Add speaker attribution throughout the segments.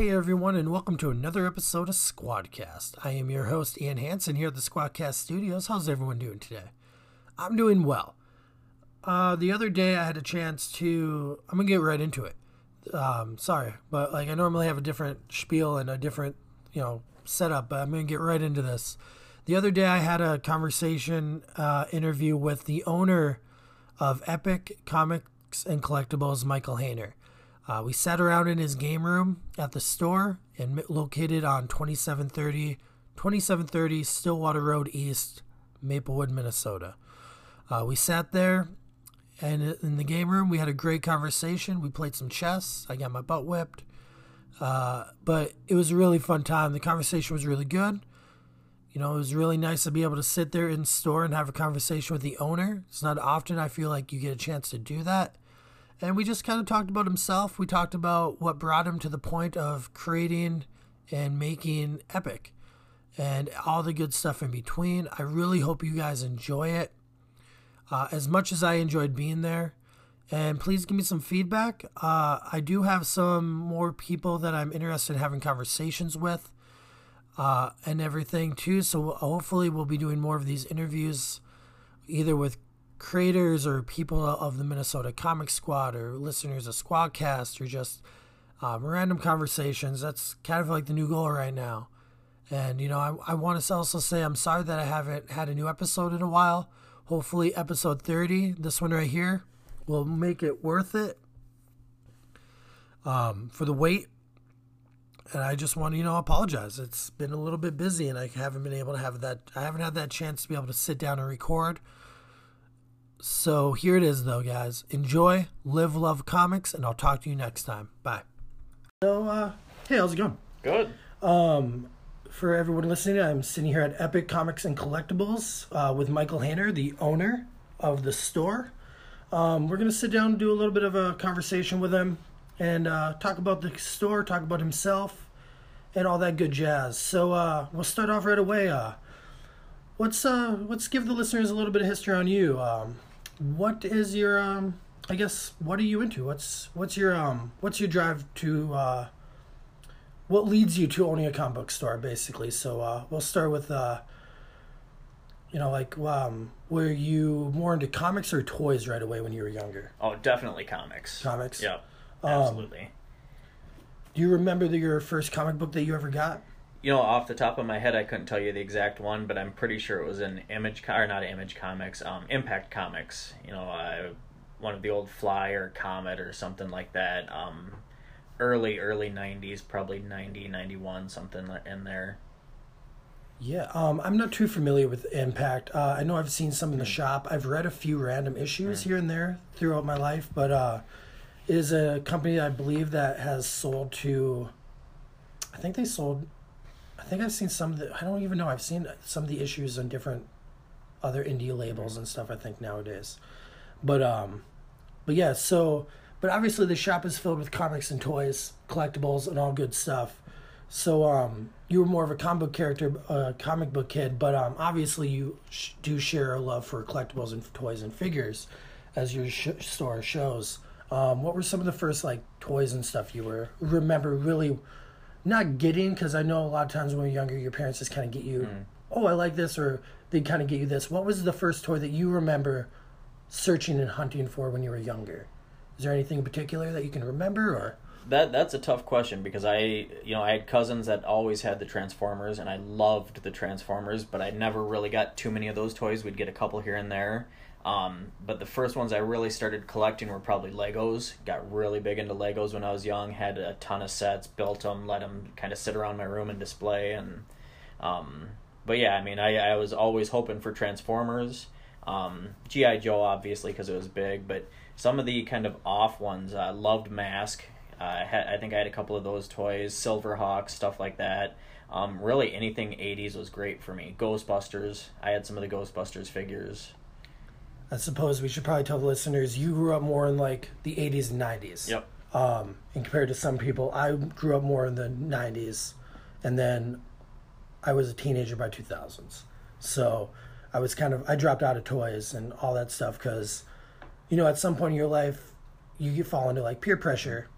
Speaker 1: Hey everyone, and welcome to another episode of Squadcast. I am your host, Ian Hansen, here at the Squadcast Studios. How's everyone doing today? I'm doing well. Uh, the other day, I had a chance to. I'm gonna get right into it. Um, sorry, but like I normally have a different spiel and a different, you know, setup, but I'm gonna get right into this. The other day, I had a conversation uh, interview with the owner of Epic Comics and Collectibles, Michael Hayner. Uh, we sat around in his game room at the store and located on 2730, 2730 Stillwater Road East, Maplewood, Minnesota. Uh, we sat there and in the game room, we had a great conversation. We played some chess. I got my butt whipped. Uh, but it was a really fun time. The conversation was really good. You know, it was really nice to be able to sit there in store and have a conversation with the owner. It's not often I feel like you get a chance to do that. And we just kind of talked about himself. We talked about what brought him to the point of creating and making Epic and all the good stuff in between. I really hope you guys enjoy it uh, as much as I enjoyed being there. And please give me some feedback. Uh, I do have some more people that I'm interested in having conversations with uh, and everything too. So hopefully, we'll be doing more of these interviews either with creators or people of the Minnesota Comic Squad or listeners of Squadcast or just um, random conversations. That's kind of like the new goal right now. And, you know, I, I want to also say I'm sorry that I haven't had a new episode in a while. Hopefully, episode 30, this one right here, will make it worth it um, for the wait. And I just want to, you know, apologize. It's been a little bit busy and I haven't been able to have that, I haven't had that chance to be able to sit down and record. So here it is, though, guys. Enjoy, live, love comics, and I'll talk to you next time. Bye. So, uh, hey, how's it going?
Speaker 2: Good.
Speaker 1: Um, for everyone listening, I'm sitting here at Epic Comics and Collectibles uh, with Michael Hanner, the owner of the store. Um, we're going to sit down and do a little bit of a conversation with him and uh, talk about the store, talk about himself, and all that good jazz. So uh, we'll start off right away. Uh, let's uh, let's give the listeners a little bit of history on you. Um, what is your um I guess what are you into? What's what's your um what's your drive to uh what leads you to owning a comic book store basically? So uh we'll start with uh you know like um were you more into comics or toys right away when you were younger?
Speaker 2: Oh, definitely comics.
Speaker 1: Comics.
Speaker 2: Yep.
Speaker 1: Um,
Speaker 2: Absolutely.
Speaker 1: Do you remember the, your first comic book that you ever got?
Speaker 2: You know, off the top of my head, I couldn't tell you the exact one, but I'm pretty sure it was an Image or not Image Comics, um, Impact Comics. You know, uh, one of the old Fly or Comet or something like that. Um, early early '90s, probably 90, 91, something in there.
Speaker 1: Yeah, um, I'm not too familiar with Impact. Uh, I know I've seen some in the shop. I've read a few random issues
Speaker 2: Mm.
Speaker 1: here and there throughout my life, but uh, it is a company I believe that has sold to. I think they sold. Think I've seen some of the. I don't even know. I've seen some of the issues on different other indie labels and stuff. I think nowadays, but um, but yeah. So, but obviously the shop is filled with comics and toys, collectibles, and all good stuff. So um, you were more of a comic book character, uh, comic book kid, but um, obviously you sh- do share a love for collectibles and toys and figures, as your sh- store shows. Um, what were some of the first like toys and stuff you were remember really not getting? Because I know a lot of times when you're younger, your parents just kind of get you, hmm. oh, I like this, or they kind of get you this. What was the first toy that you remember searching and hunting for when you were younger? Is there anything in particular that you can remember, or?
Speaker 2: That that's a tough question because I you know I had cousins that always had the Transformers and I loved the Transformers, but I never really got too many of those toys. We'd get a couple here and there. Um, but the first ones I really started collecting were probably Legos. Got really big into Legos when I was young. Had a ton of sets, built them, let them kind of sit around my room and display. And um, but yeah, I mean, I I was always hoping for Transformers. Um, GI Joe obviously because it was big, but some of the kind of off ones. I loved Mask. Uh, I had I think I had a couple of those toys, Silverhawk, stuff like that. Um, really anything '80s was great for me. Ghostbusters. I had some of the Ghostbusters figures.
Speaker 1: I suppose we should probably tell the listeners you grew up more in like the 80s and 90s.
Speaker 2: Yep.
Speaker 1: Um, and compared to some people, I grew up more in the 90s, and then I was a teenager by 2000s. So I was kind of I dropped out of toys and all that stuff because, you know, at some point in your life, you get fall into like peer pressure,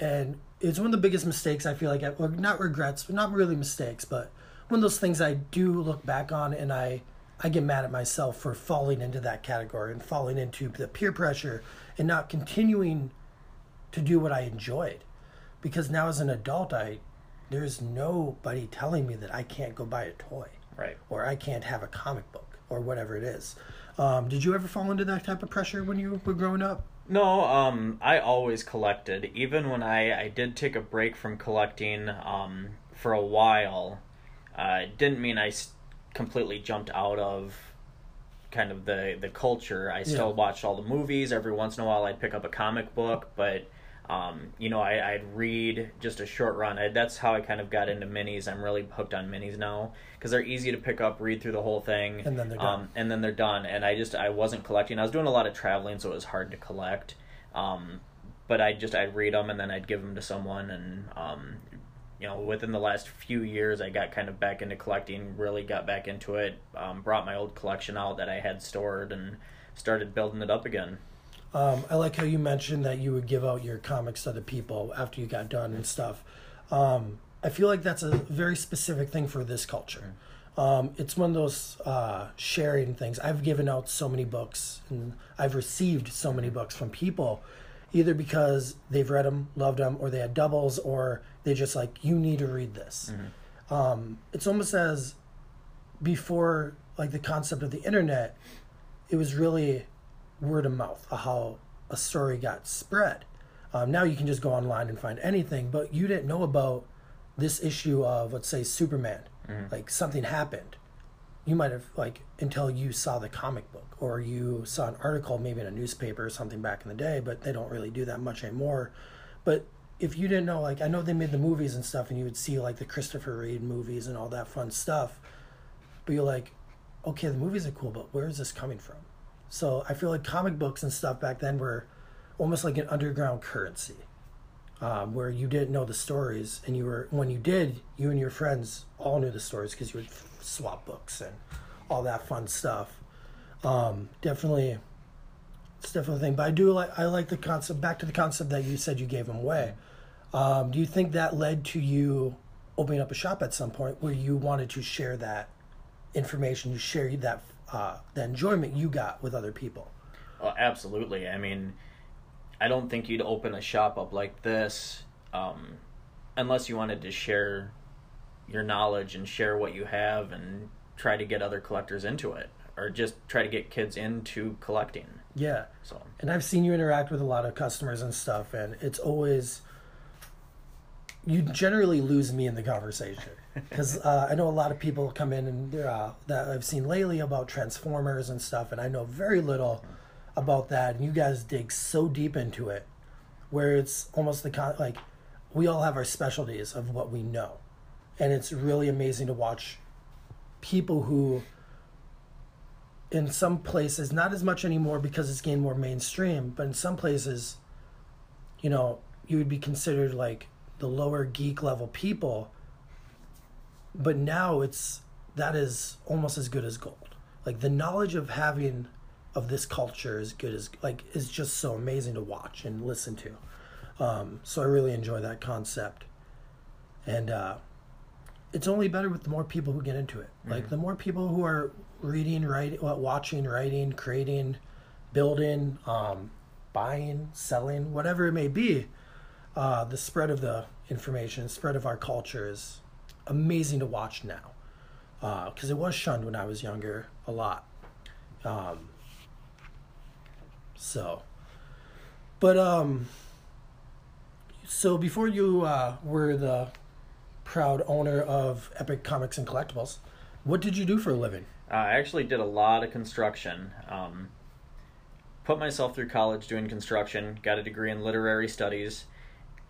Speaker 1: and it's one of the biggest mistakes I feel like, I, or not regrets, but not really mistakes, but one of those things I do look back on and I, I get mad at myself for falling into that category and falling into the peer pressure and not continuing to do what I enjoyed. Because now as an adult, I, there's nobody telling me that I can't go buy a toy
Speaker 2: Right.
Speaker 1: or I can't have a comic book or whatever it is. Um, did you ever fall into that type of pressure when you were growing up?
Speaker 2: No, um, I always collected. Even when I, I did take a break from collecting um, for a while, uh, it didn't mean I s- completely jumped out of kind of the, the culture. I still
Speaker 1: Yeah.
Speaker 2: watched all the movies. Every once in a while, I'd pick up a comic book, but um, you know, I, I'd read just a short run. I, that's how I kind of got into minis. I'm really hooked on minis now because they're easy to pick up, read through the whole thing,
Speaker 1: And then they're done.
Speaker 2: Um, and then they're done. And I just I wasn't collecting. I was doing a lot of traveling, so it was hard to collect. Um, but I just I'd read them and then I'd give them to someone. And um, you know, within the last few years, I got kind of back into collecting. Really got back into it. Um, brought my old collection out that I had stored and started building it up again.
Speaker 1: Um, I like how you mentioned that you would give out your comics to the people after you got done and stuff. Um, I feel like that's a very specific thing for this culture. Um, it's one of those uh, sharing things. I've given out so many books and I've received so many books from people, either because they've read them, loved them, or they had doubles, or they just like, you need to read this. Um, it's almost as before, like the concept of the internet, it was really word of mouth how a story got spread. Um, now you can just go online and find anything, but you didn't know about this issue of, let's say, Superman. Like something happened. You might have, like, until you saw the comic book or you saw an article maybe in a newspaper or something back in the day, but they don't really do that much anymore. But if you didn't know, like, I know they made the movies and stuff, and you would see, like, the Christopher Reeve movies and all that fun stuff, but you're like, okay, the movies are cool, but where is this coming from? So I feel like comic books and stuff back then were almost like an underground currency, um, where you didn't know the stories, and you were when you did, you and your friends all knew the stories because you would swap books and all that fun stuff. Um, definitely, it's definitely a thing. But I do like I like the concept. Back to the concept that you said you gave them away. Um, do you think that led to you opening up a shop at some point where you wanted to share that information, you share that uh, the enjoyment you got with other people?
Speaker 2: Oh, absolutely. I mean, I don't think you'd open a shop up like this um, unless you wanted to share your knowledge and share what you have and try to get other collectors into it or just try to get kids into collecting.
Speaker 1: Yeah.
Speaker 2: So,
Speaker 1: And I've seen you interact with a lot of customers and stuff, and it's always you generally lose me in the conversation because uh, I know a lot of people come in and uh, that I've seen lately about Transformers and stuff, and I know very little about that. And you guys dig so deep into it, where it's almost the con- like we all have our specialties of what we know, and it's really amazing to watch people who in some places not as much anymore because it's gained more mainstream but in some places you know you would be considered like the lower geek level people. But now it's that is almost as good as gold. Like the knowledge of having of this culture is good as like is just so amazing to watch and listen to. Um, so i really enjoy that concept. And uh, it's only better with the more people who get into it. Like the more people who are reading, writing, watching, writing, creating, building, um, buying, selling, whatever it may be. Uh, the spread of the information, spread of our culture is amazing to watch now. Because it was shunned when I was younger a lot. Um, so, but um, so before you uh, were the proud owner of Epic Comics and Collectibles. What did you do for a living?
Speaker 2: uh, I actually did a lot of construction. Um, put myself through college doing construction, got a degree in literary studies,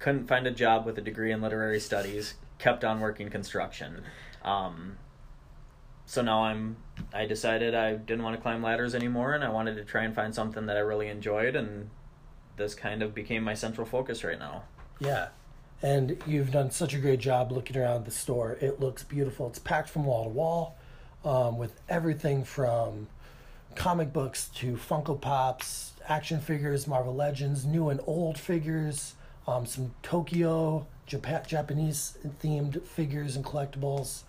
Speaker 2: couldn't find a job with a degree in literary studies, kept on working construction. Um, so now I'm I decided I didn't want to climb ladders anymore and I wanted to try and find something that I really enjoyed and this kind of became my central focus right now.
Speaker 1: Yeah. And you've done such a great job looking around the store. It looks beautiful. It's packed from wall to wall um, with everything from comic books to Funko Pops, action figures, Marvel Legends, new and old figures, um, some Tokyo Japa- Japanese themed figures and collectibles.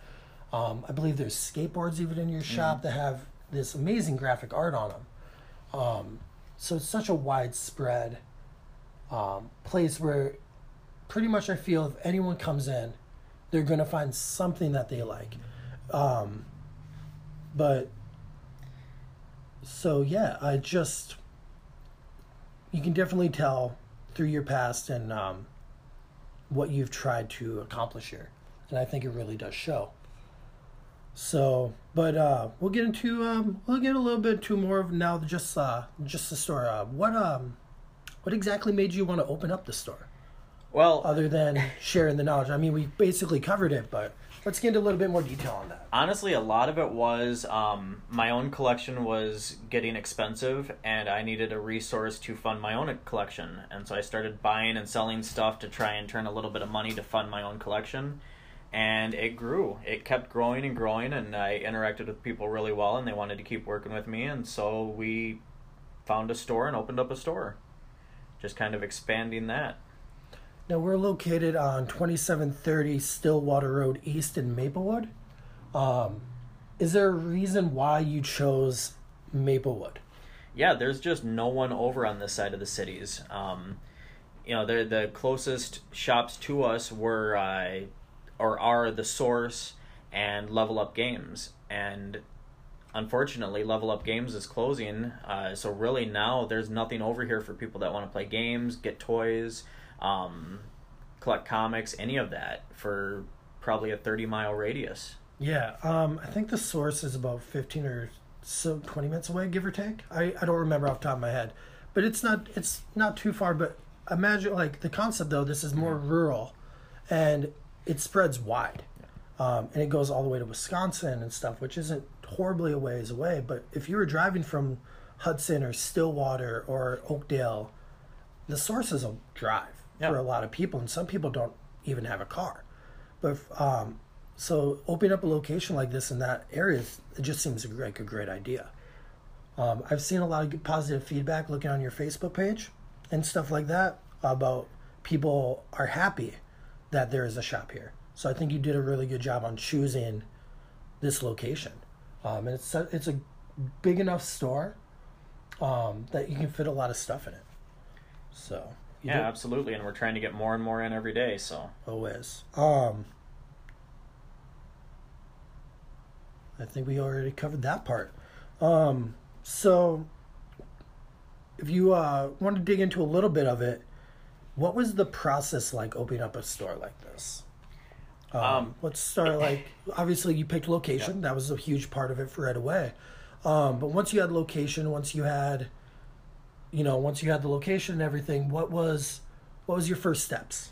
Speaker 1: Um, I believe there's skateboards even in your shop that have this amazing graphic art on them. Um, so it's such a widespread um, place where pretty much I feel if anyone comes in, they're to find something that they like. Um, but so yeah, I just you can definitely tell through your past and um, what you've tried to accomplish here, and I think it really does show. So, but uh, we'll get into um, we'll get a little bit to more of now just uh, just the store. Uh, what um, what exactly made you want to open up the store?
Speaker 2: Well,
Speaker 1: other than sharing the knowledge. I mean, we basically covered it, but let's get into a little bit more detail on that.
Speaker 2: honestly, a lot of it was um, my own collection was getting expensive, and I needed a resource to fund my own collection. And so I started buying and selling stuff to try and turn a little bit of money to fund my own collection. And it grew. It kept growing and growing, and I interacted with people really well, and they wanted to keep working with me. And so we found a store and opened up a store, just kind of expanding that.
Speaker 1: Now we're located on 2730 Stillwater Road East in Maplewood. Um, is there a reason why you chose Maplewood?
Speaker 2: yeah, there's just no one over on this side of the cities. Um, you know, they're the closest shops to us were uh, or are the Source and Level Up Games, and unfortunately, Level Up Games is closing. Uh, so really now there's nothing over here for people that want to play games, get toys, um, collect comics, any of that for probably a 30 mile radius.
Speaker 1: Yeah, um, I think the source is about 15 or so 20 minutes away, give or take. I, I don't remember off the top of my head, but it's not it's not too far. But imagine like the concept though, this is more rural, and it spreads wide, um, and it goes all the way to Wisconsin and stuff, which isn't horribly a ways away. But if you were driving from Hudson or Stillwater or Oakdale, the source is a drive
Speaker 2: Yeah.
Speaker 1: for a lot of people, and some people don't even have a car. But um, so opening up a location like this in that area, it just seems like a great idea. Um, I've seen a lot of positive feedback looking on your Facebook page and stuff like that about people are happy that there is a shop here. So I think you did a really good job on choosing this location. Um, and it's a, it's a big enough store um, that you can fit a lot of stuff in it. So you
Speaker 2: Yeah,
Speaker 1: did-
Speaker 2: absolutely, and we're trying to get more and more in every day. So
Speaker 1: OS. Um, I think we already covered that part. Um, so, if you uh, want to dig into a little bit of it, what was the process like opening up a store like this? Um,
Speaker 2: Um,
Speaker 1: let's start like obviously you picked location. That was a huge part of it for right away. Um, but once you had location, once you had, you know, once you had the location and everything, what was what was your first steps?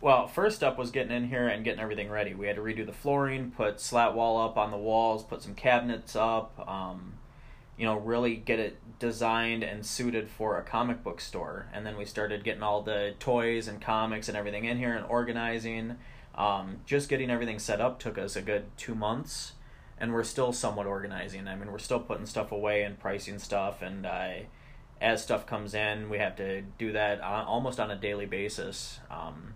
Speaker 2: Well, first up was getting in here and getting everything ready. We had to redo the flooring, put slat wall up on the walls, put some cabinets up, um, you know, really get it designed and suited for a comic book store. And then we started getting all the toys and comics and everything in here and organizing. Um, just getting everything set up took us a good two months, and we're still somewhat organizing. I mean, we're still putting stuff away and pricing stuff, and uh, as stuff comes in, we have to do that on, almost on a daily basis. Um,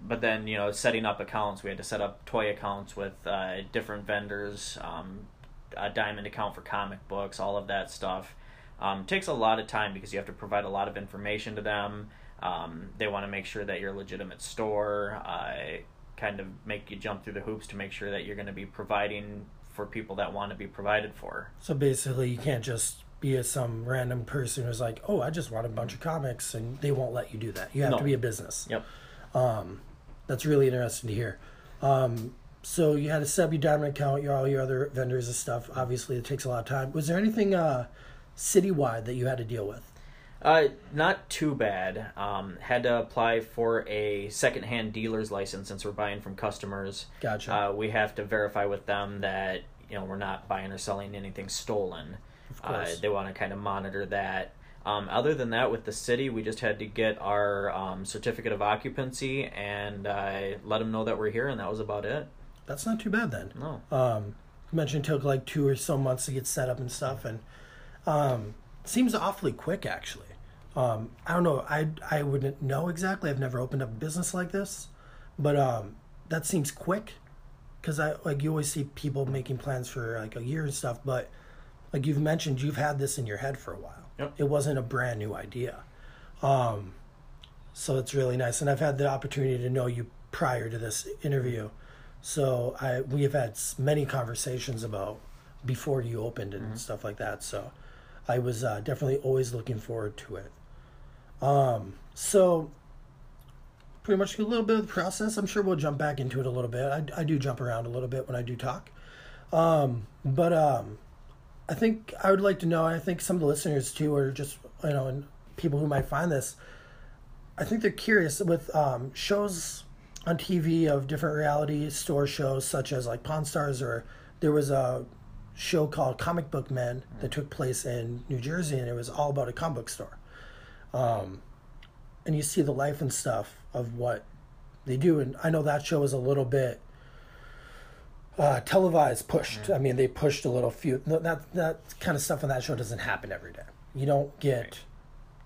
Speaker 2: but then you know setting up accounts we had to set up toy accounts with uh, different vendors um, a diamond account for comic books all of that stuff. Um, takes a lot of time because you have to provide a lot of information to them. Um, they want to make sure that you're a legitimate store. Uh, kind of make you jump through the hoops to make sure that you're going to be providing for people that want to be provided for.
Speaker 1: So basically, you can't just be a, some random person who's like, "Oh, I just want a bunch of comics," and they won't let you do that. You have
Speaker 2: No.
Speaker 1: to be a business.
Speaker 2: yep
Speaker 1: Um, that's really interesting to hear. Um, so you had to set up your diamond account, your all your other vendors and stuff. Obviously, it takes a lot of time. Was there anything uh, citywide that you had to deal with?
Speaker 2: Uh, not too bad. Um, had to apply for a secondhand dealer's license since we're buying from customers.
Speaker 1: Gotcha.
Speaker 2: Uh, we have to verify with them that you know we're not buying or selling anything stolen.
Speaker 1: Of
Speaker 2: Uh,
Speaker 1: course.
Speaker 2: they want to kind of monitor that. Um, other than that, with the city, we just had to get our um, certificate of occupancy and uh, let them know that we're here, and that was about it.
Speaker 1: That's not too bad then.
Speaker 2: No.
Speaker 1: Um, you mentioned it took like two or so months to get set up and stuff, and um, seems awfully quick actually. Um, I don't know. I I wouldn't know exactly. I've never opened up a business like this, but um, that seems quick because I like you always see people making plans for like a year and stuff. But like you've mentioned, you've had this in your head for a while.
Speaker 2: Yep.
Speaker 1: It wasn't a brand new idea. Um, so it's really nice, and I've had the opportunity to know you prior to this interview. So I we have had many conversations about before you opened and stuff like that. So I was uh, definitely always looking forward to it. Um, so pretty much a little bit of the process. I'm sure we'll jump back into it a little bit. I, I do jump around a little bit when I do talk. Um, but um, I think I would like to know. I think some of the listeners too are just you know, and people who might find this. I think they're curious with um, shows on TV of different reality store shows, such as like Pawn Stars, or there was a show called Comic Book Men that took place in New Jersey, and it was all about a comic book store. Um, and you see the life and stuff of what they do, and I know that show is a little bit uh, televised, pushed. I mean, they pushed a little few. That that kind of stuff on that show doesn't happen every day. You don't get
Speaker 2: Right.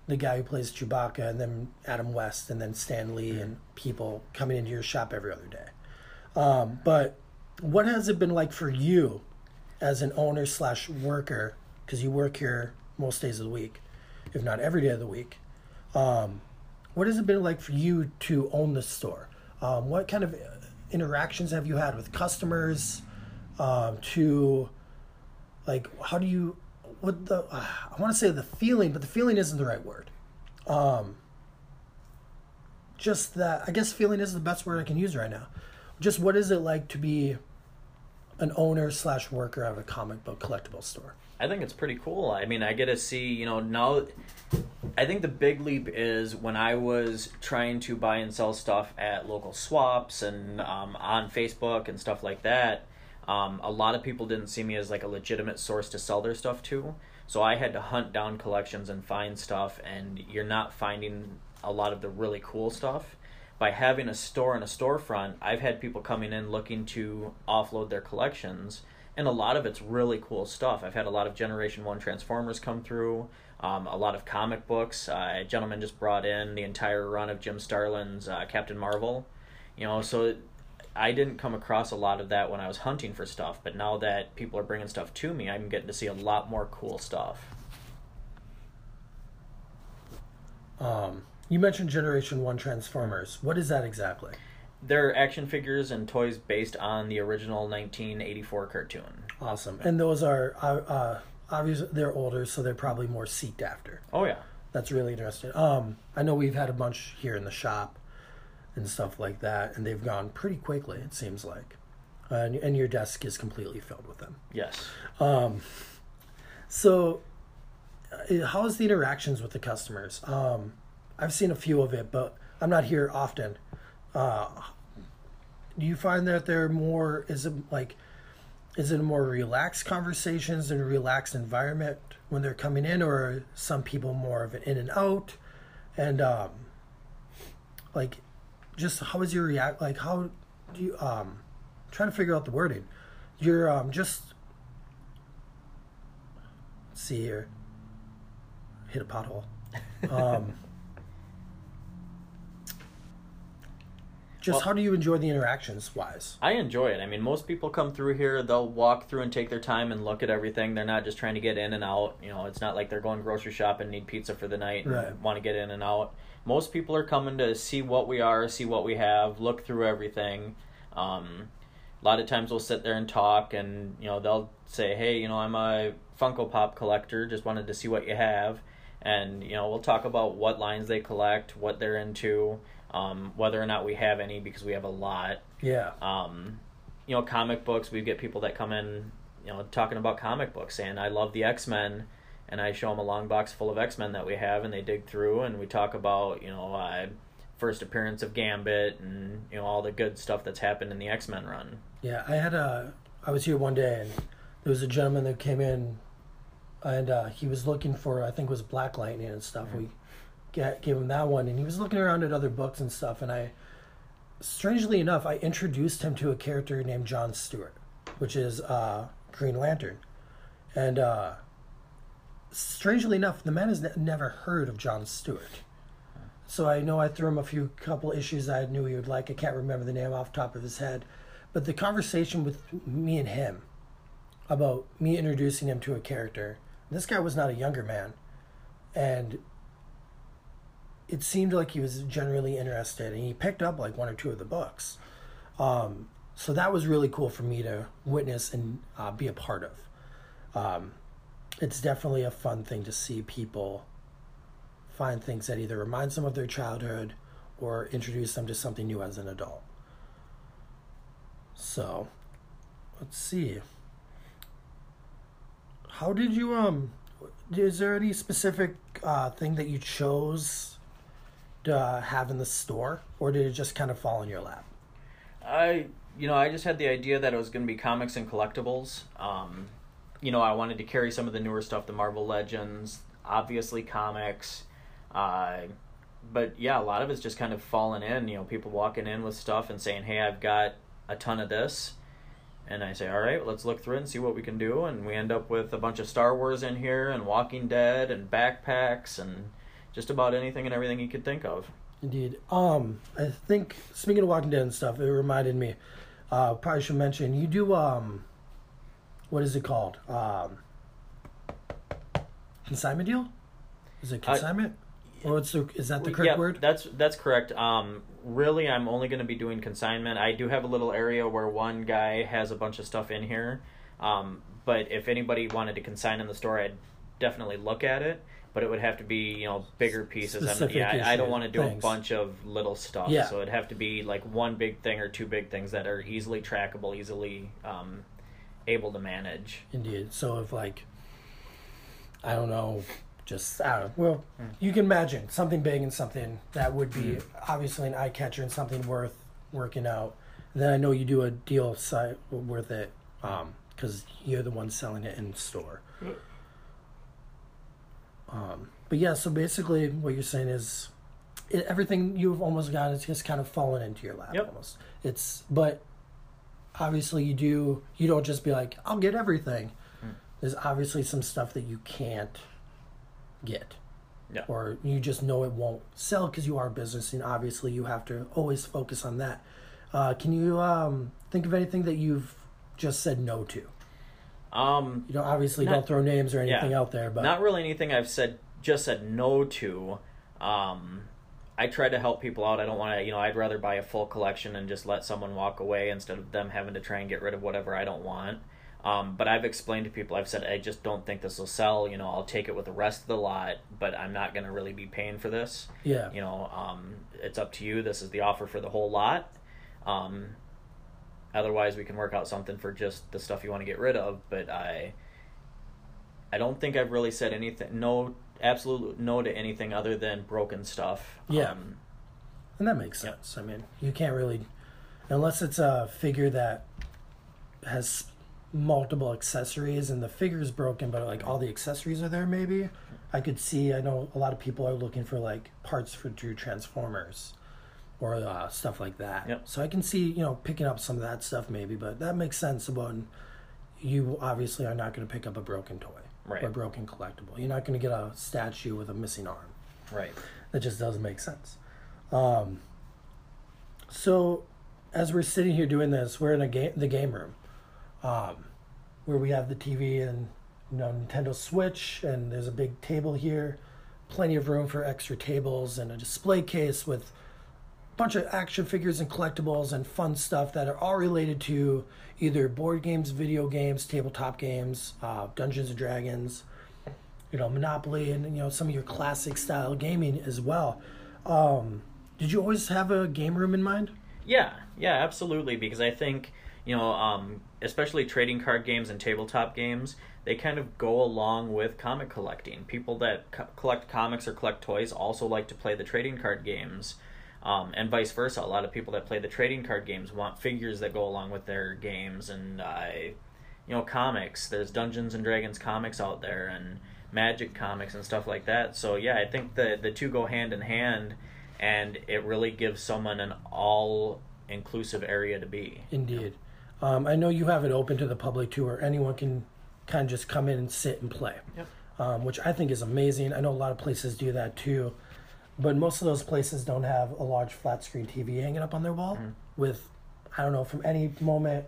Speaker 1: the guy who plays Chewbacca and then Adam West and then Stan Lee and people coming into your shop every other day. Um, but what has it been like for you as an owner slash worker? Because you work here most days of the week, if not every day of the week. Um, what has it been like for you to own the store? Um, what kind of interactions have you had with customers? Um, to like, how do you? What the? Uh, I want to say the feeling, but the feeling isn't the right word. Um, just that. I guess feeling is the best word I can use right now. Just what is it like to be an owner slash worker of a comic book collectible store?
Speaker 2: I think it's pretty cool. I mean, I get to see, you know, now. I think the big leap is when I was trying to buy and sell stuff at local swaps and um, on Facebook and stuff like that. Um, a lot of people didn't see me as like a legitimate source to sell their stuff to. So I had to hunt down collections and find stuff, and you're not finding a lot of the really cool stuff. By having a store and a storefront, I've had people coming in looking to offload their collections, and a lot of it's really cool stuff. I've had a lot of Generation 1 Transformers come through, um, a lot of comic books. Uh, a gentleman just brought in the entire run of Jim Starlin's uh, Captain Marvel. You know, so I didn't come across a lot of that when I was hunting for stuff, but now that people are bringing stuff to me, I'm getting to see a lot more cool stuff.
Speaker 1: Um, you mentioned Generation One Transformers. What is that exactly?
Speaker 2: They're action figures and toys based on the original 1984 cartoon.
Speaker 1: Awesome. And those are uh, uh, obviously they're older, so they're probably more seeked after.
Speaker 2: Oh yeah,
Speaker 1: That's really interesting. Um, I know we've had a bunch here in the shop and stuff like that, and they've gone pretty quickly. It seems like, uh, and, and your desk is completely filled with them.
Speaker 2: yes.
Speaker 1: Um, so, uh, how is the interactions with the customers? Um, I've seen a few of it, but I'm not here often. Uh, do you find that they're more? Is it like? Is it more relaxed conversations and relaxed environment when they're coming in, or are some people more of an in and out? And um, like, just how is your react? Like, how do you um, trying to figure out the wording? You're um just see here. Hit a pothole. Um, just
Speaker 2: Well-
Speaker 1: how do you enjoy the interactions wise?
Speaker 2: I enjoy it. I mean, most people come through here, they'll walk through and take their time and look at everything. They're not just trying to get in and out. You know, it's not like they're going grocery shopping, and need pizza for the night, and
Speaker 1: Right.
Speaker 2: want to get in and out. Most people are coming to see what we are, see what we have, look through everything. Um, a lot of times we'll sit there and talk, and you know they'll say, "Hey, you know, I'm a Funko Pop collector. Just wanted to see what you have." And you know, we'll talk about what lines they collect, what they're into, um, whether or not we have any because we have a lot
Speaker 1: Yeah.
Speaker 2: um, you know, comic books. We get people that come in, you know, talking about comic books, and I love the X Men, and I show them a long box full of X Men that we have, and they dig through, and we talk about, you know, uh, first appearance of Gambit, and you know all the good stuff that's happened in the X Men run.
Speaker 1: Yeah, I had a. I was here one day, and there was a gentleman that came in, and uh, he was looking for I think it was Black Lightning and stuff. We get, gave him that one, and he was looking around at other books and stuff. And I, strangely enough, I introduced him to a character named John Stewart, which is uh, Green Lantern, and uh, strangely enough, the man has ne- never heard of John Stewart. So I know I threw him a few couple issues I knew he would like. I can't remember the name off the top of his head, but the conversation with me and him about me introducing him to a character. This guy was not a younger man, and it seemed like he was generally interested, and he picked up like one or two of the books. Um, so that was really cool for me to witness and uh, be a part of. Um, it's definitely a fun thing to see people find things that either reminds them of their childhood or introduce them to something new as an adult. So, let's see. How did you um? Is there any specific uh, thing that you chose uh, have in the store, or did it just kind of fall in your lap?
Speaker 2: I, you know, I just had the idea that it was going to be comics and collectibles. Um, you know, I wanted to carry some of the newer stuff, the Marvel Legends, obviously comics. Uh, but yeah, a lot of it's just kind of fallen in. You know, people walking in with stuff and saying, "Hey, I've got a ton of this," and I say, "All right, let's look through it and see what we can do." And we end up with a bunch of Star Wars in here, and Walking Dead, and backpacks, and just about anything and everything you could think of.
Speaker 1: Indeed. Um, I think speaking of Walking Dead and stuff, it reminded me. Uh, probably should mention you do um, what is it called? Um, consignment deal? Is it consignment? or what's the is that the correct
Speaker 2: yeah,
Speaker 1: word?
Speaker 2: That's that's correct. Um, really, I'm only going to be doing consignment. I do have a little area where one guy has a bunch of stuff in here. Um, but if anybody wanted to consign in the store, I'd definitely look at it. But it would have to be you know bigger pieces. I'm, yeah, I, I don't want to do
Speaker 1: things.
Speaker 2: a bunch of little stuff.
Speaker 1: Yeah.
Speaker 2: So it'd have to be like one big thing or two big things that are easily trackable, easily um, able to manage.
Speaker 1: Indeed. So if like, I don't know, just I don't know. Well, you can imagine something big and something that would be mm-hmm. obviously an eye catcher and something worth working out. then I know you do a deal site worth it um, because you're the one selling it in store. Uh, Um, but yeah, so basically, what you're saying is it, everything you've almost got is just kind of fallen into your lap.
Speaker 2: Yep.
Speaker 1: Almost. It's but obviously you do you don't just be like I'll get everything. There's obviously some stuff that you can't get,
Speaker 2: Yeah.
Speaker 1: or you just know it won't sell because you are a business, and obviously you have to always focus on that. Uh, can you um, think of anything that you've just said no to?
Speaker 2: Um,
Speaker 1: You know, obviously
Speaker 2: Not-
Speaker 1: don't throw names or anything
Speaker 2: yeah.
Speaker 1: out there, but
Speaker 2: not really anything I've said just said no to. Um, I try to help people out. I don't want to, you know, I'd rather buy a full collection and just let someone walk away instead of them having to try and get rid of whatever I don't want. Um, but I've explained to people, I've said, I just don't think this will sell. You know, I'll take it with the rest of the lot, but I'm not going to really be paying for this.
Speaker 1: yeah,
Speaker 2: You know, um, it's up to you. This is the offer for the whole lot. Um, otherwise, we can work out something for just the stuff you want to get rid of. But I, I don't think I've really said anything. No, absolute no to anything other than broken stuff.
Speaker 1: Yeah.
Speaker 2: Um,
Speaker 1: and that makes sense. I mean, you can't really, unless it's a figure that has multiple accessories and the figure is broken, but like all the accessories are there. Maybe I could see. I know a lot of people are looking for like parts for Drew Transformers or uh, stuff like that.
Speaker 2: Yep.
Speaker 1: So I can see you know picking up some of that stuff maybe, but that makes sense about. You obviously are not going to pick up a broken toy
Speaker 2: Right.
Speaker 1: or a broken collectible. You're not going to get a statue with a missing arm.
Speaker 2: right.
Speaker 1: That just doesn't make sense. Um, so, as we're sitting here doing this, we're in a game, the game room, um, where we have the TV and you know Nintendo Switch, and there's a big table here, plenty of room for extra tables, and a display case with bunch of action figures and collectibles and fun stuff that are all related to either board games, video games, tabletop games, uh, Dungeons and Dragons you know monopoly and you know some of your classic style gaming as well um did you always have a game room in mind
Speaker 2: Yeah, yeah, absolutely. Because I think you know, um, especially trading card games and tabletop games, they kind of go along with comic collecting. People that co- collect comics or collect toys also like to play the trading card games, um, and vice versa. A lot of people that play the trading card games want figures that go along with their games, and uh, you know, comics. There's Dungeons and Dragons comics out there, and Magic comics and stuff like that. So yeah, I think the the two go hand in hand, and it really gives someone an all inclusive area to be.
Speaker 1: indeed um i know you have it open to the public too where anyone can kind of just come in and sit and play
Speaker 2: Yep.
Speaker 1: um, which I think is amazing. I know a lot of places do that too, but most of those places don't have a large flat screen TV hanging up on their wall with, I don't know, from any moment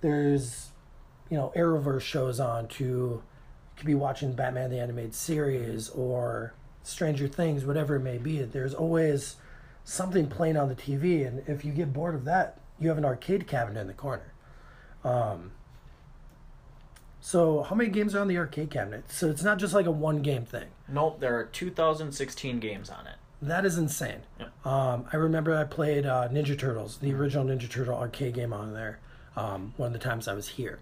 Speaker 1: there's, you know, Arrowverse shows on to, you could be watching Batman the Animated Series or Stranger Things, whatever it may be. There's always something playing on the TV, and if you get bored of that, you have an arcade cabinet in the corner. Um, so, how many games are on the arcade cabinet? So it's not just like a one game thing.
Speaker 2: Nope, there are 2016 games on it.
Speaker 1: That is insane.
Speaker 2: Yeah.
Speaker 1: Um, I remember I played uh, Ninja Turtles, the original Ninja Turtle arcade game on there. Um, one of the times I was here,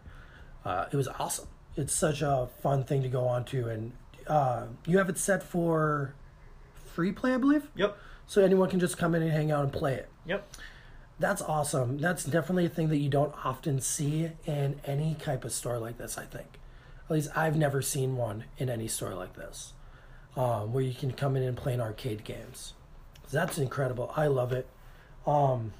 Speaker 1: uh, it was awesome. It's such a fun thing to go on to, and uh, you have it set for free play, I believe.
Speaker 2: Yep.
Speaker 1: So anyone can just come in and hang out and play it.
Speaker 2: Yep.
Speaker 1: That's awesome. That's definitely a thing that you don't often see in any type of store like this, I think. At least I've never seen one in any store like this, um, where you can come in and play in arcade games. That's incredible. I love it. Um,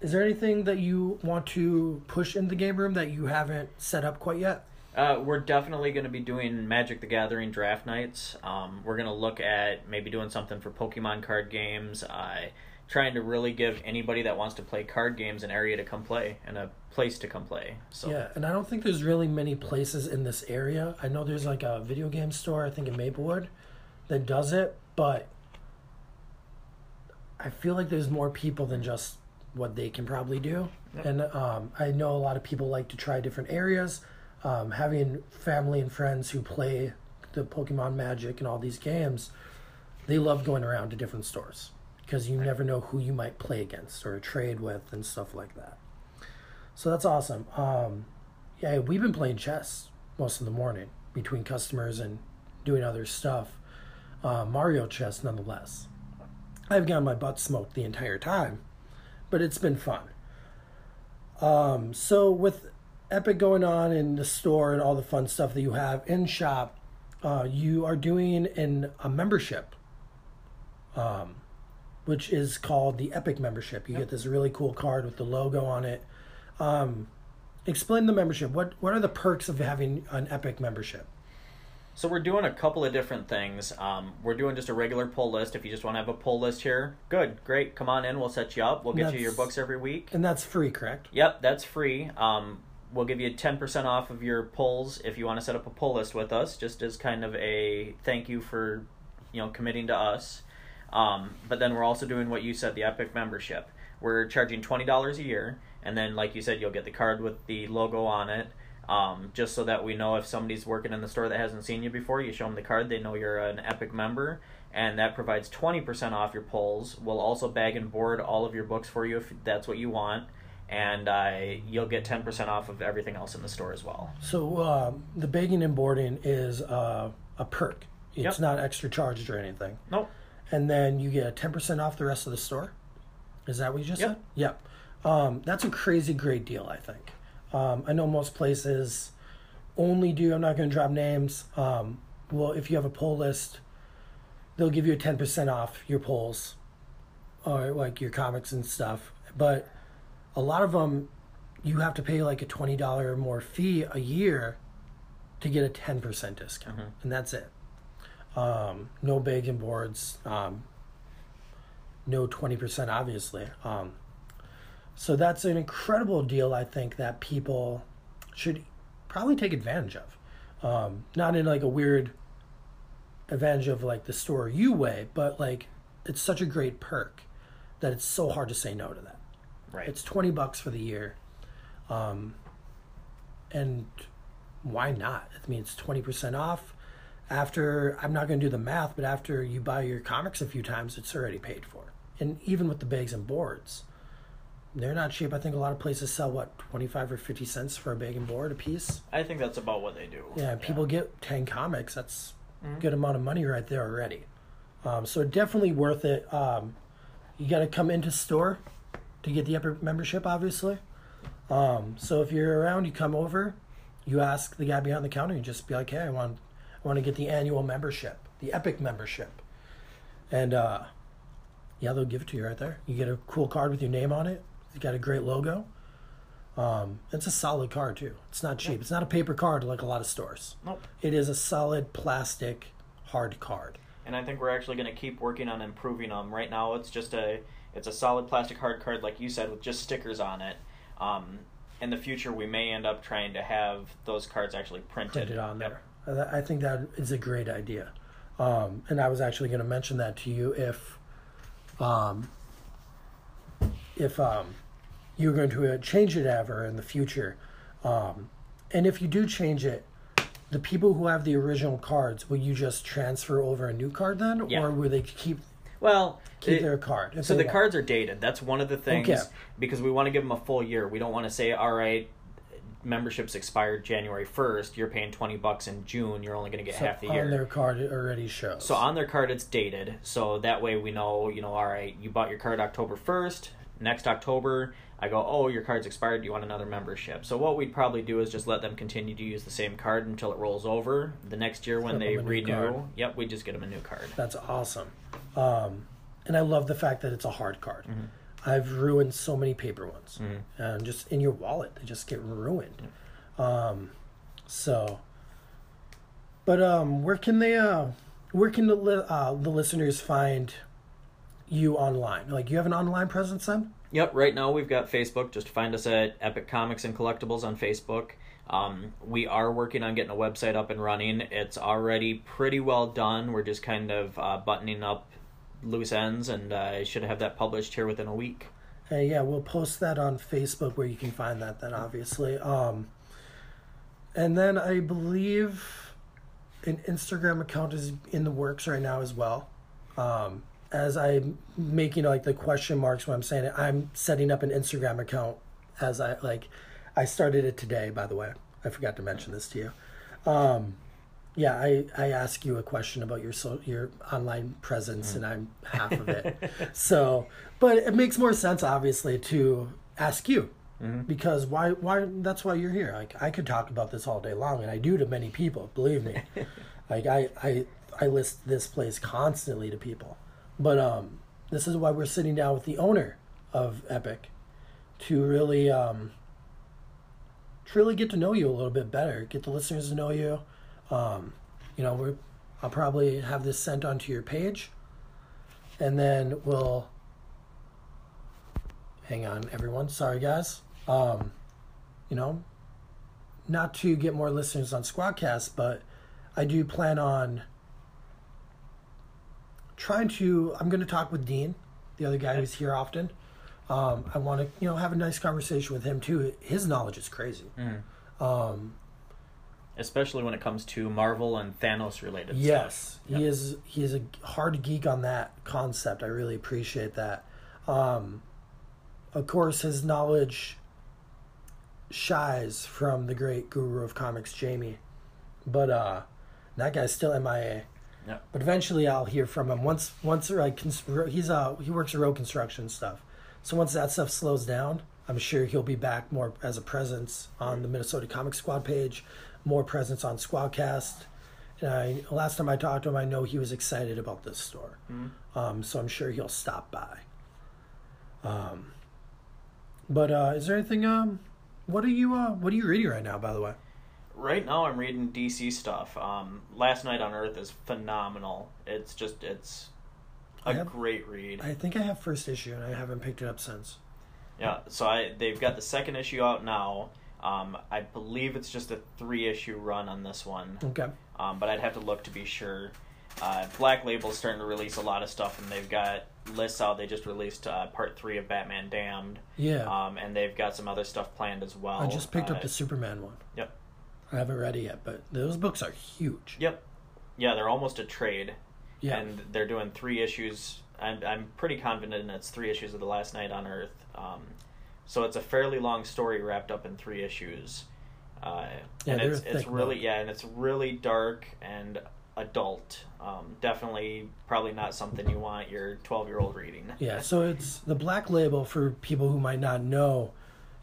Speaker 1: is there anything that you want to push in the game room that you haven't set up quite yet?
Speaker 2: Uh, we're definitely going to be doing Magic the Gathering draft nights. Um, we're going to look at maybe doing something for Pokemon card games. Uh, trying to really give anybody that wants to play card games an area to come play and a place to come play. So
Speaker 1: Yeah, and I don't think there's really many places in this area. I know there's like a video game store, I think in Maplewood, that does it, but I feel like there's more people than just what they can probably do.
Speaker 2: Yep.
Speaker 1: And um, I know a lot of people like to try different areas. Um, having family and friends who play the Pokemon Magic and all these games, they love going around to different stores because you never know who you might play against or trade with and stuff like that. So that's awesome. Um, yeah, we've been playing chess most of the morning between customers and doing other stuff. Uh, Mario chess, nonetheless. I've gotten my butt smoked the entire time, but it's been fun. Um, so with Epic going on in the store and all the fun stuff that you have in shop, uh, you are doing an, a membership, um, which is called the Epic membership. You get this really cool card with the logo on it. Um, explain the membership. What what are the perks of having an Epic membership?
Speaker 2: So we're doing a couple of different things. Um, we're doing just a regular pull list. If you just want to have a pull list here, good, great. Come on in. We'll set you up. We'll get you your books every week.
Speaker 1: And that's free, correct?
Speaker 2: Yep, that's free. Um, we'll give you 10% off of your pulls if you want to set up a pull list with us, just as kind of a thank you for, you know, committing to us. Um, but then we're also doing what you said, the Epic membership. We're charging $20 a year, and then, like you said, you'll get the card with the logo on it. Um, just so that we know if somebody's working in the store that hasn't seen you before, you show them the card, they know you're an Epic member, and that provides 20% off your pulls. We'll also bag and board all of your books for you if that's what you want, and uh, you'll get 10% off of everything else in the store as well.
Speaker 1: So um, the bagging and boarding is uh, a perk. It's
Speaker 2: Yep.
Speaker 1: not extra charged or anything.
Speaker 2: Nope.
Speaker 1: And then you get ten percent off the rest of the store. Is that what you just
Speaker 2: Yep.
Speaker 1: said? Yep. Um, that's a crazy great deal. I think. Um, I know most places only do. I'm not going to drop names. Um, well, if you have a pull list, they'll give you a ten percent off your pulls or like your comics and stuff. But a lot of them, you have to pay like a twenty dollar or more fee a year to get a ten percent discount,
Speaker 2: Mhm.
Speaker 1: and that's it. Um, no bagging boards. Um, no twenty percent, obviously. Um, so that's an incredible deal. I think that people should probably take advantage of. Um, not in like a weird advantage of like the store you way, but like it's such a great perk that it's so hard to say no to that.
Speaker 2: Right.
Speaker 1: It's twenty bucks for the year, um, and why not? I mean, it's twenty percent off. After I'm not going to do the math, but after you buy your comics a few times, it's already paid for. And even with the bags and boards, they're not cheap. I think a lot of places sell what twenty five or fifty cents for a bag and board a piece.
Speaker 2: I think that's about what they do.
Speaker 1: Yeah, people get ten comics. That's
Speaker 2: Mhm.
Speaker 1: a good amount of money right there already. Um, so definitely worth it. Um, you got to come into store to get the Epic membership, obviously. Um, so if you're around, you come over, you ask the guy behind the counter, you just be like, "Hey, I want, I want to get the annual membership, the Epic membership," and uh, yeah, they'll give it to you right there. You get a cool card with your name on it. It's got a great logo. Um, it's a solid card too. It's not cheap. It's not a paper card like a lot of stores.
Speaker 2: Nope.
Speaker 1: It is a solid plastic hard card.
Speaker 2: And I think we're actually going to keep working on improving them. Right now, it's just a it's a solid plastic hard card, like you said, with just stickers on it. Um, in the future, we may end up trying to have those cards actually printed,
Speaker 1: printed on
Speaker 2: Yep.
Speaker 1: there. I I think that is a great idea. Um, and I was actually going to mention that to you if, um, if um, you're going to uh, change it ever in the future, um, and if you do change it, the people who have the original cards, will you just transfer over a new card then,
Speaker 2: Yeah.
Speaker 1: or will they keep
Speaker 2: Well,
Speaker 1: keep
Speaker 2: it-
Speaker 1: their card?
Speaker 2: so the
Speaker 1: want?
Speaker 2: cards are dated. That's one of the things
Speaker 1: Okay.
Speaker 2: because we want to give them a full year. We don't want to say, all right, memberships expired January first. You're paying twenty bucks in June. You're only going to get
Speaker 1: So
Speaker 2: half the
Speaker 1: on
Speaker 2: year.
Speaker 1: On their card it already shows.
Speaker 2: So on their card, it's dated. So that way we know, you know, all right, you bought your card October 1st. Next October, I go, oh, your card's expired. Do you want another membership? So what we'd probably do is just let them continue to use the same card until it rolls over. The next year when they
Speaker 1: them a new
Speaker 2: renew, yep, we just get them a new card.
Speaker 1: That's awesome. Um, and I love the fact that it's a hard card.
Speaker 2: Mm-hmm.
Speaker 1: I've ruined so many paper ones. And just in your wallet, they just get ruined. Um, so, but um, where can they, uh, where can the, li- uh, the listeners find you online? Like, you have an online presence then?
Speaker 2: Yep, right now we've got Facebook. Just find us at Epic Comics and Collectibles on Facebook. Um, we are working on getting a website up and running. It's already pretty well done. We're just kind of uh, buttoning up loose ends, and uh, I should have that published here within a week.
Speaker 1: Hey, yeah, we'll post that on Facebook where you can find that then, obviously. Um, and then I believe an Instagram account is in the works right now as well. Um, as I'm making like the question marks when I'm saying it, I'm setting up an Instagram account as I like. I started it today, by the way. I forgot to mention this to you. Um, yeah, I, I ask you a question about your so, your online presence, and I'm half of it. so, but it makes more sense, obviously, to ask you because why why that's why you're here. Like I could talk about this all day long, and I do to many people. Believe me, like I I I list this place constantly to people, but um, this is why we're sitting down with the owner of Epic to really um to really get to know you a little bit better, get the listeners to know you. Um, you know, we're I'll probably have this sent onto your page, and then we'll. Hang on, everyone. Sorry, guys. Um, you know, not to get more listeners on Squadcast, but I do plan on trying to. I'm going to talk with Dean, the other guy who's here often. Um, I want to, you know, have a nice conversation with him too. His knowledge is crazy. Um,
Speaker 2: especially when it comes to Marvel and Thanos related
Speaker 1: yes,
Speaker 2: stuff.
Speaker 1: he is. He is a hard geek on that concept. I really appreciate that. Um, of course, his knowledge shies from the great guru of comics, Jamie, but uh, that guy's still MIA.
Speaker 2: Yeah.
Speaker 1: But eventually, I'll hear from him once. Once like he's uh he works road construction stuff. So once that stuff slows down, I'm sure he'll be back more as a presence on the Minnesota Comic Squad page, more presence on Squadcast. And I, last time I talked to him, I know he was excited about this store. Um, so I'm sure he'll stop by. Um, but uh, is there anything? Um, what are you? Uh, what are you reading right now? By the way.
Speaker 2: Right now, I'm reading DC stuff. Um, Last Knight on Earth is phenomenal. It's just it's a
Speaker 1: have-
Speaker 2: great read.
Speaker 1: I think I have first issue and I haven't picked it up since.
Speaker 2: Yeah, so I they've got the second issue out now. Um, I believe it's just a three issue run on this one,
Speaker 1: Okay.
Speaker 2: um, but I'd have to look to be sure. Uh, Black Label's starting to release a lot of stuff, and they've got lists out. They just released uh, part three of Batman Damned,
Speaker 1: Yeah.
Speaker 2: um, and they've got some other stuff planned as well.
Speaker 1: I just picked
Speaker 2: Uh,
Speaker 1: up the Superman one.
Speaker 2: Yep.
Speaker 1: I haven't read it yet, but those books are huge.
Speaker 2: Yep. Yeah, they're almost a trade.
Speaker 1: Yeah.
Speaker 2: And they're doing three issues. I'm, I'm pretty confident it's three issues of The Last Knight on Earth. Um, so it's a fairly long story wrapped up in three issues. Uh,
Speaker 1: Yeah,
Speaker 2: and it's, it's really,
Speaker 1: book.
Speaker 2: yeah, and it's really dark and adult. Um, definitely, probably not something you want your 12 year old reading.
Speaker 1: Yeah, so it's the black label for people who might not know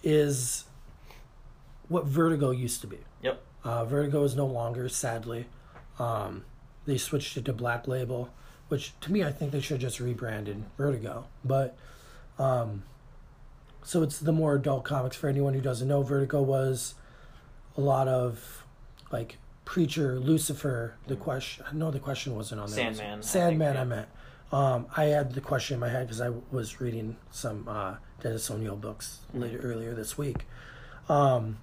Speaker 1: is what Vertigo used to be. Uh, Vertigo is no longer, sadly. Um, they switched it to Black Label, which to me I think they should just rebranded Vertigo. But um, so it's the more adult comics for anyone who doesn't know. Vertigo was a lot of like Preacher, Lucifer. The question, no, the question wasn't on there. it?
Speaker 2: Sandman, I
Speaker 1: Sandman.
Speaker 2: think,
Speaker 1: I, meant. Um, I had the question in my head because I was reading some uh, Dennis O'Neil books later earlier this week. Um,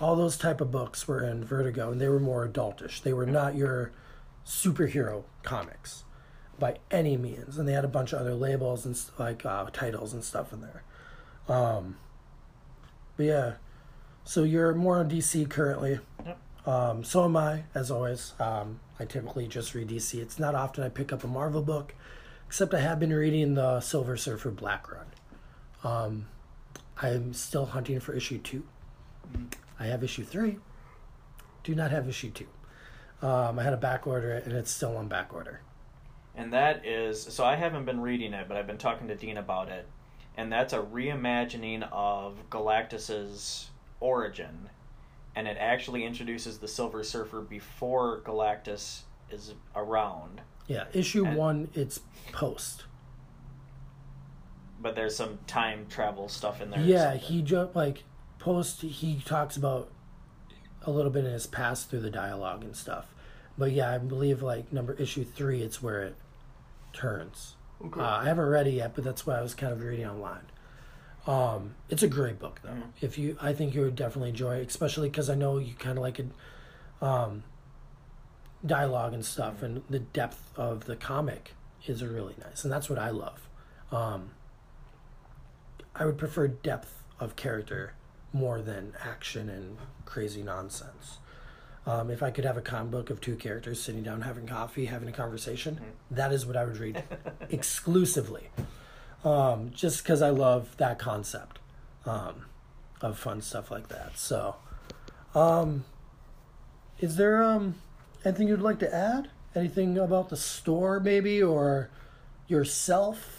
Speaker 1: all those type of books were in Vertigo, and they were more adultish. They were not your superhero comics by any means, and they had a bunch of other labels and like uh, titles and stuff in there. Um, but yeah, so you're more on DC currently.
Speaker 2: Yep.
Speaker 1: Um, so am I, as always. Um, I typically just read DC. It's not often I pick up a Marvel book, except I have been reading the Silver Surfer Black Run. Um, I'm still hunting for issue 2 I have issue three. Do not have issue two. Um, I had a back order and it's still on back order.
Speaker 2: And that is so I haven't been reading it, but I've been talking to Dean about it. And that's a reimagining of Galactus's origin. And it actually introduces the Silver Surfer before Galactus is around.
Speaker 1: Yeah, issue
Speaker 2: And-
Speaker 1: one, it's post.
Speaker 2: But there's some time travel stuff in there.
Speaker 1: Yeah, he jumped like post. He talks about a little bit in his past through the dialogue and stuff. But yeah, I believe like number issue three, it's where it turns.
Speaker 2: Okay.
Speaker 1: Uh, I haven't read it yet, but that's what I was kind of reading online. Um, it's a great book though.
Speaker 2: Mhm.
Speaker 1: If you, I think you would definitely enjoy it, especially because I know you kind of like it, um, dialogue and stuff, and the depth of the comic is really nice, and that's what I love. Um, I would prefer depth of character more than action and crazy nonsense. Um, if I could have a comic book of two characters sitting down having coffee, having a conversation, that is what I would read exclusively. Um, just because I love that concept um, of fun stuff like that. So, um, is there um, anything you'd like to add? Anything about the store, maybe, or yourself?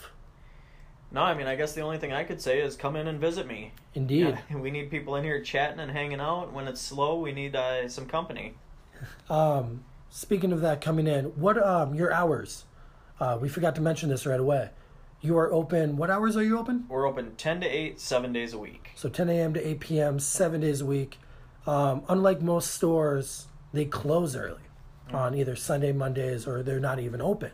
Speaker 2: No, I mean, I guess the only thing I could say is come in and visit me.
Speaker 1: Indeed.
Speaker 2: Yeah, we need people in here chatting and hanging out. When it's slow, we need uh, some company.
Speaker 1: Um, speaking of that coming in, what um your hours? Uh, we forgot to mention this right away. You are open. What hours are you open?
Speaker 2: We're open 10 to 8, seven days a week.
Speaker 1: So 10 a.m. to 8 p.m. seven days a week. Um, unlike most stores, they close early on either Sunday, Mondays, or they're not even open.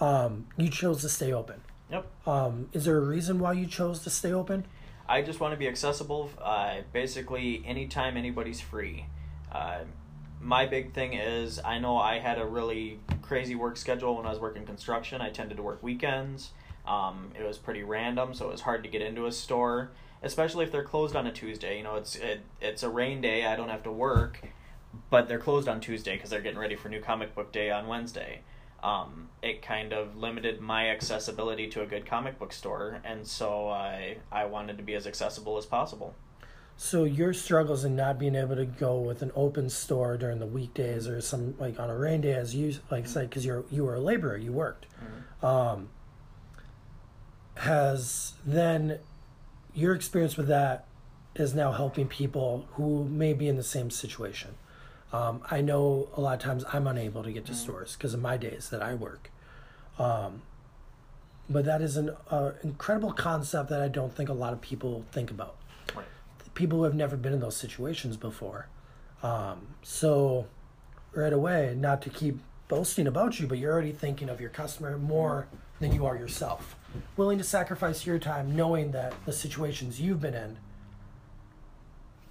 Speaker 1: Um, you chose to stay open.
Speaker 2: Yep.
Speaker 1: Um, is there a reason why you chose to stay open?
Speaker 2: I just want to be accessible. Uh, basically, anytime anybody's free. Uh, my big thing is I know I had a really crazy work schedule when I was working construction. I tended to work weekends. Um, it was pretty random, so it was hard to get into a store, especially if they're closed on a Tuesday. You know, it's it, it's a rain day. I don't have to work, but they're closed on Tuesday because they're getting ready for New Comic Book Day on Wednesday. Um, it kind of limited my accessibility to a good comic book store, and so I I wanted to be as accessible as possible.
Speaker 1: So your struggles in not being able to go with an open store during the weekdays or some like on a rain day, as you like say, because you're you were a laborer, you worked, um, has then your experience with that is now helping people who may be in the same situation. Um, I know a lot of times I'm unable to get to stores because of my days that I work. Um, but that is an uh, incredible concept that I don't think a lot of people think about
Speaker 2: Right.
Speaker 1: people who have never been in those situations before. Um, so, right away, not to keep boasting about you, but you're already thinking of your customer more than you are yourself. Willing to sacrifice your time, knowing that the situations you've been in,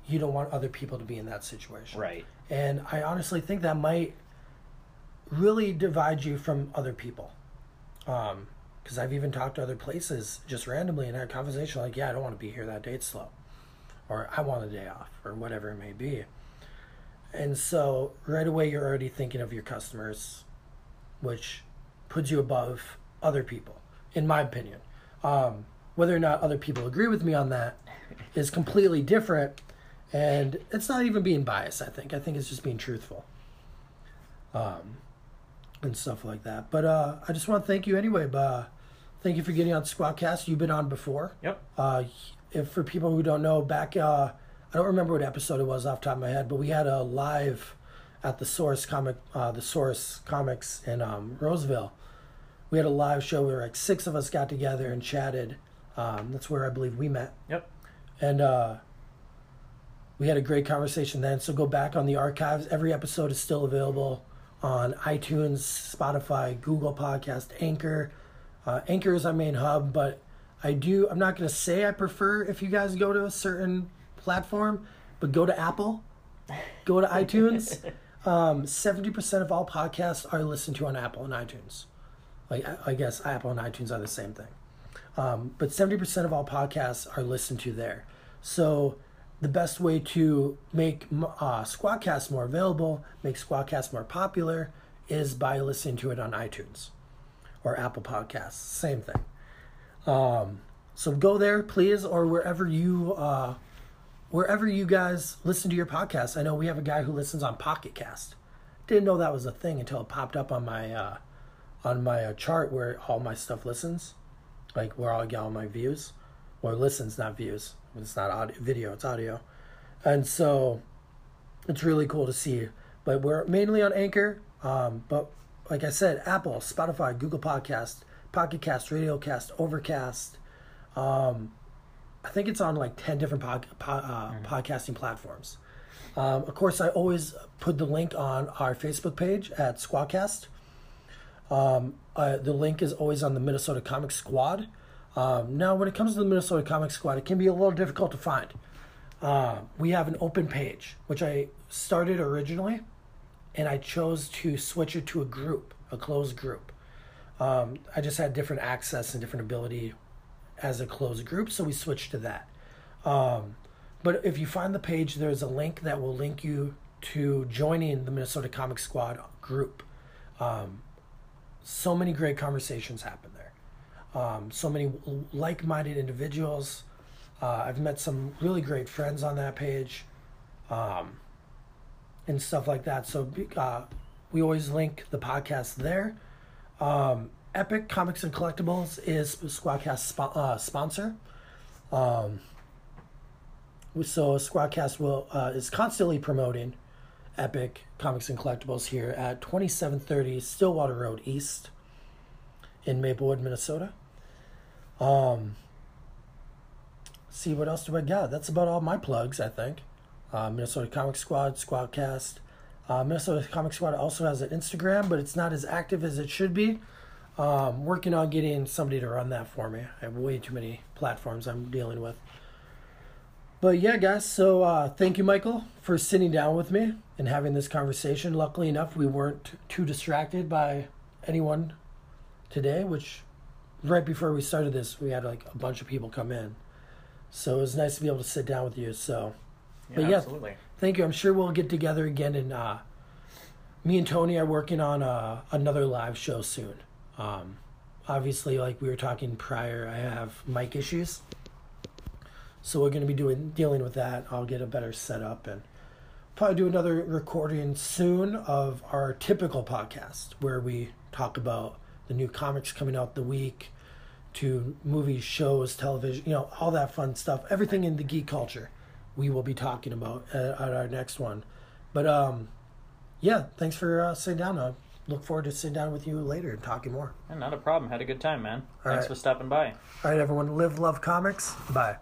Speaker 1: you don't want other people to be in that situation.
Speaker 2: Right.
Speaker 1: And I honestly think that might really divide you from other people. Because I've even talked to other places just randomly and had a conversation like, yeah, I don't want to be here that day, it's slow. Or I want a day off, or whatever it may be. And so right away, you're already thinking of your customers, which puts you above other people, in my opinion. Um, whether or not other people agree with me on that is completely different. And it's not even being biased, I think. I think it's just being truthful. Um, and stuff like that. But uh, I just want to thank you anyway. But, uh, thank you for getting on Squadcast. You've been on before.
Speaker 2: Yep.
Speaker 1: Uh, if for people who don't know, back uh, I don't remember what episode it was off the top of my head, but we had a live at the Source comic, uh, the Source Comics in um, Roseville. We had a live show where like six of us got together and chatted Um, that's where I believe we met.
Speaker 2: Yep.
Speaker 1: And uh, we had a great conversation then. So go back on the archives. Every episode is still available on iTunes, Spotify, Google Podcast, Anchor. Uh, Anchor is our main hub, but I do. I'm not going to say I prefer if you guys go to a certain platform, but go to Apple, go to iTunes. Um, 70% of all podcasts are listened to on Apple and iTunes. Like I, I guess Apple and iTunes are the same thing. Um, but 70% of all podcasts are listened to there. So the best way to make uh, Squadcast more available, make Squadcast more popular, is by listening to it on iTunes or Apple Podcasts. Same thing. Um, so go there, please, or wherever you uh, wherever you guys listen to your podcast. I know we have a guy who listens on Pocket Cast. Didn't know that was a thing until it popped up on my uh, on my uh, chart where all my stuff listens, like where I get all my views, or listens, not views. It's not audio, video, it's audio, and so it's really cool to see. But we're mainly on Anchor, um, but like I said, Apple, Spotify, Google Podcast, Pocket Cast, Radio Cast, Overcast. Um, I think it's on like 10 different pod, pod, uh, mm-hmm. podcasting platforms. Um, of course, I always put the link on our Facebook page at Squadcast. Um, uh, the link is always on the Minnesota Comic Squad. Um, now, when it comes to the Minnesota Comic Squad, it can be a little difficult to find. Uh, we have an open page, which I started originally, and I chose to switch it to a group, a closed group. Um, I just had different access and different ability as a closed group, so we switched to that. Um, but if you find the page, there's a link that will link you to joining the Minnesota Comic Squad group. Um, so many great conversations happen. Um, so many like-minded individuals. Uh, I've met some really great friends on that page, um, and stuff like that. So uh, we always link the podcast there. Um, Epic Comics and Collectibles is Squadcast spo- uh, sponsor. Um, so Squadcast will uh, is constantly promoting Epic Comics and Collectibles here at 2730 Stillwater Road East in Maplewood, Minnesota. Um, see what else do I got? That's about all my plugs, I think. Uh, Minnesota Comic Squad, Squadcast. Uh, Minnesota Comic Squad also has an Instagram, but it's not as active as it should be. Um, working on getting somebody to run that for me. I have way too many platforms I'm dealing with. But yeah, guys, so uh, thank you, Michael, for sitting down with me and having this conversation. Luckily enough, we weren't too distracted by anyone today, which right before we started this, we had like a bunch of people come in. So it was nice to be able to sit down with you. So,
Speaker 2: yeah, but yeah, absolutely.
Speaker 1: thank you. I'm sure we'll get together again. And uh, me and Tony are working on uh, another live show soon. Um, obviously, like we were talking prior, I have mic issues, so we're going to be doing dealing with that. I'll get a better setup and probably do another recording soon of our typical podcast where we talk about the new comics coming out the week to movies, shows, television, you know, all that fun stuff. Everything in the geek culture we will be talking about at, at our next one. But um, yeah, thanks for uh, sitting down. I look forward to sitting down with you later and talking more.
Speaker 2: not a problem. Had a good time, man. All Thanks right. for stopping by.
Speaker 1: All right, everyone. Live, love comics. Bye.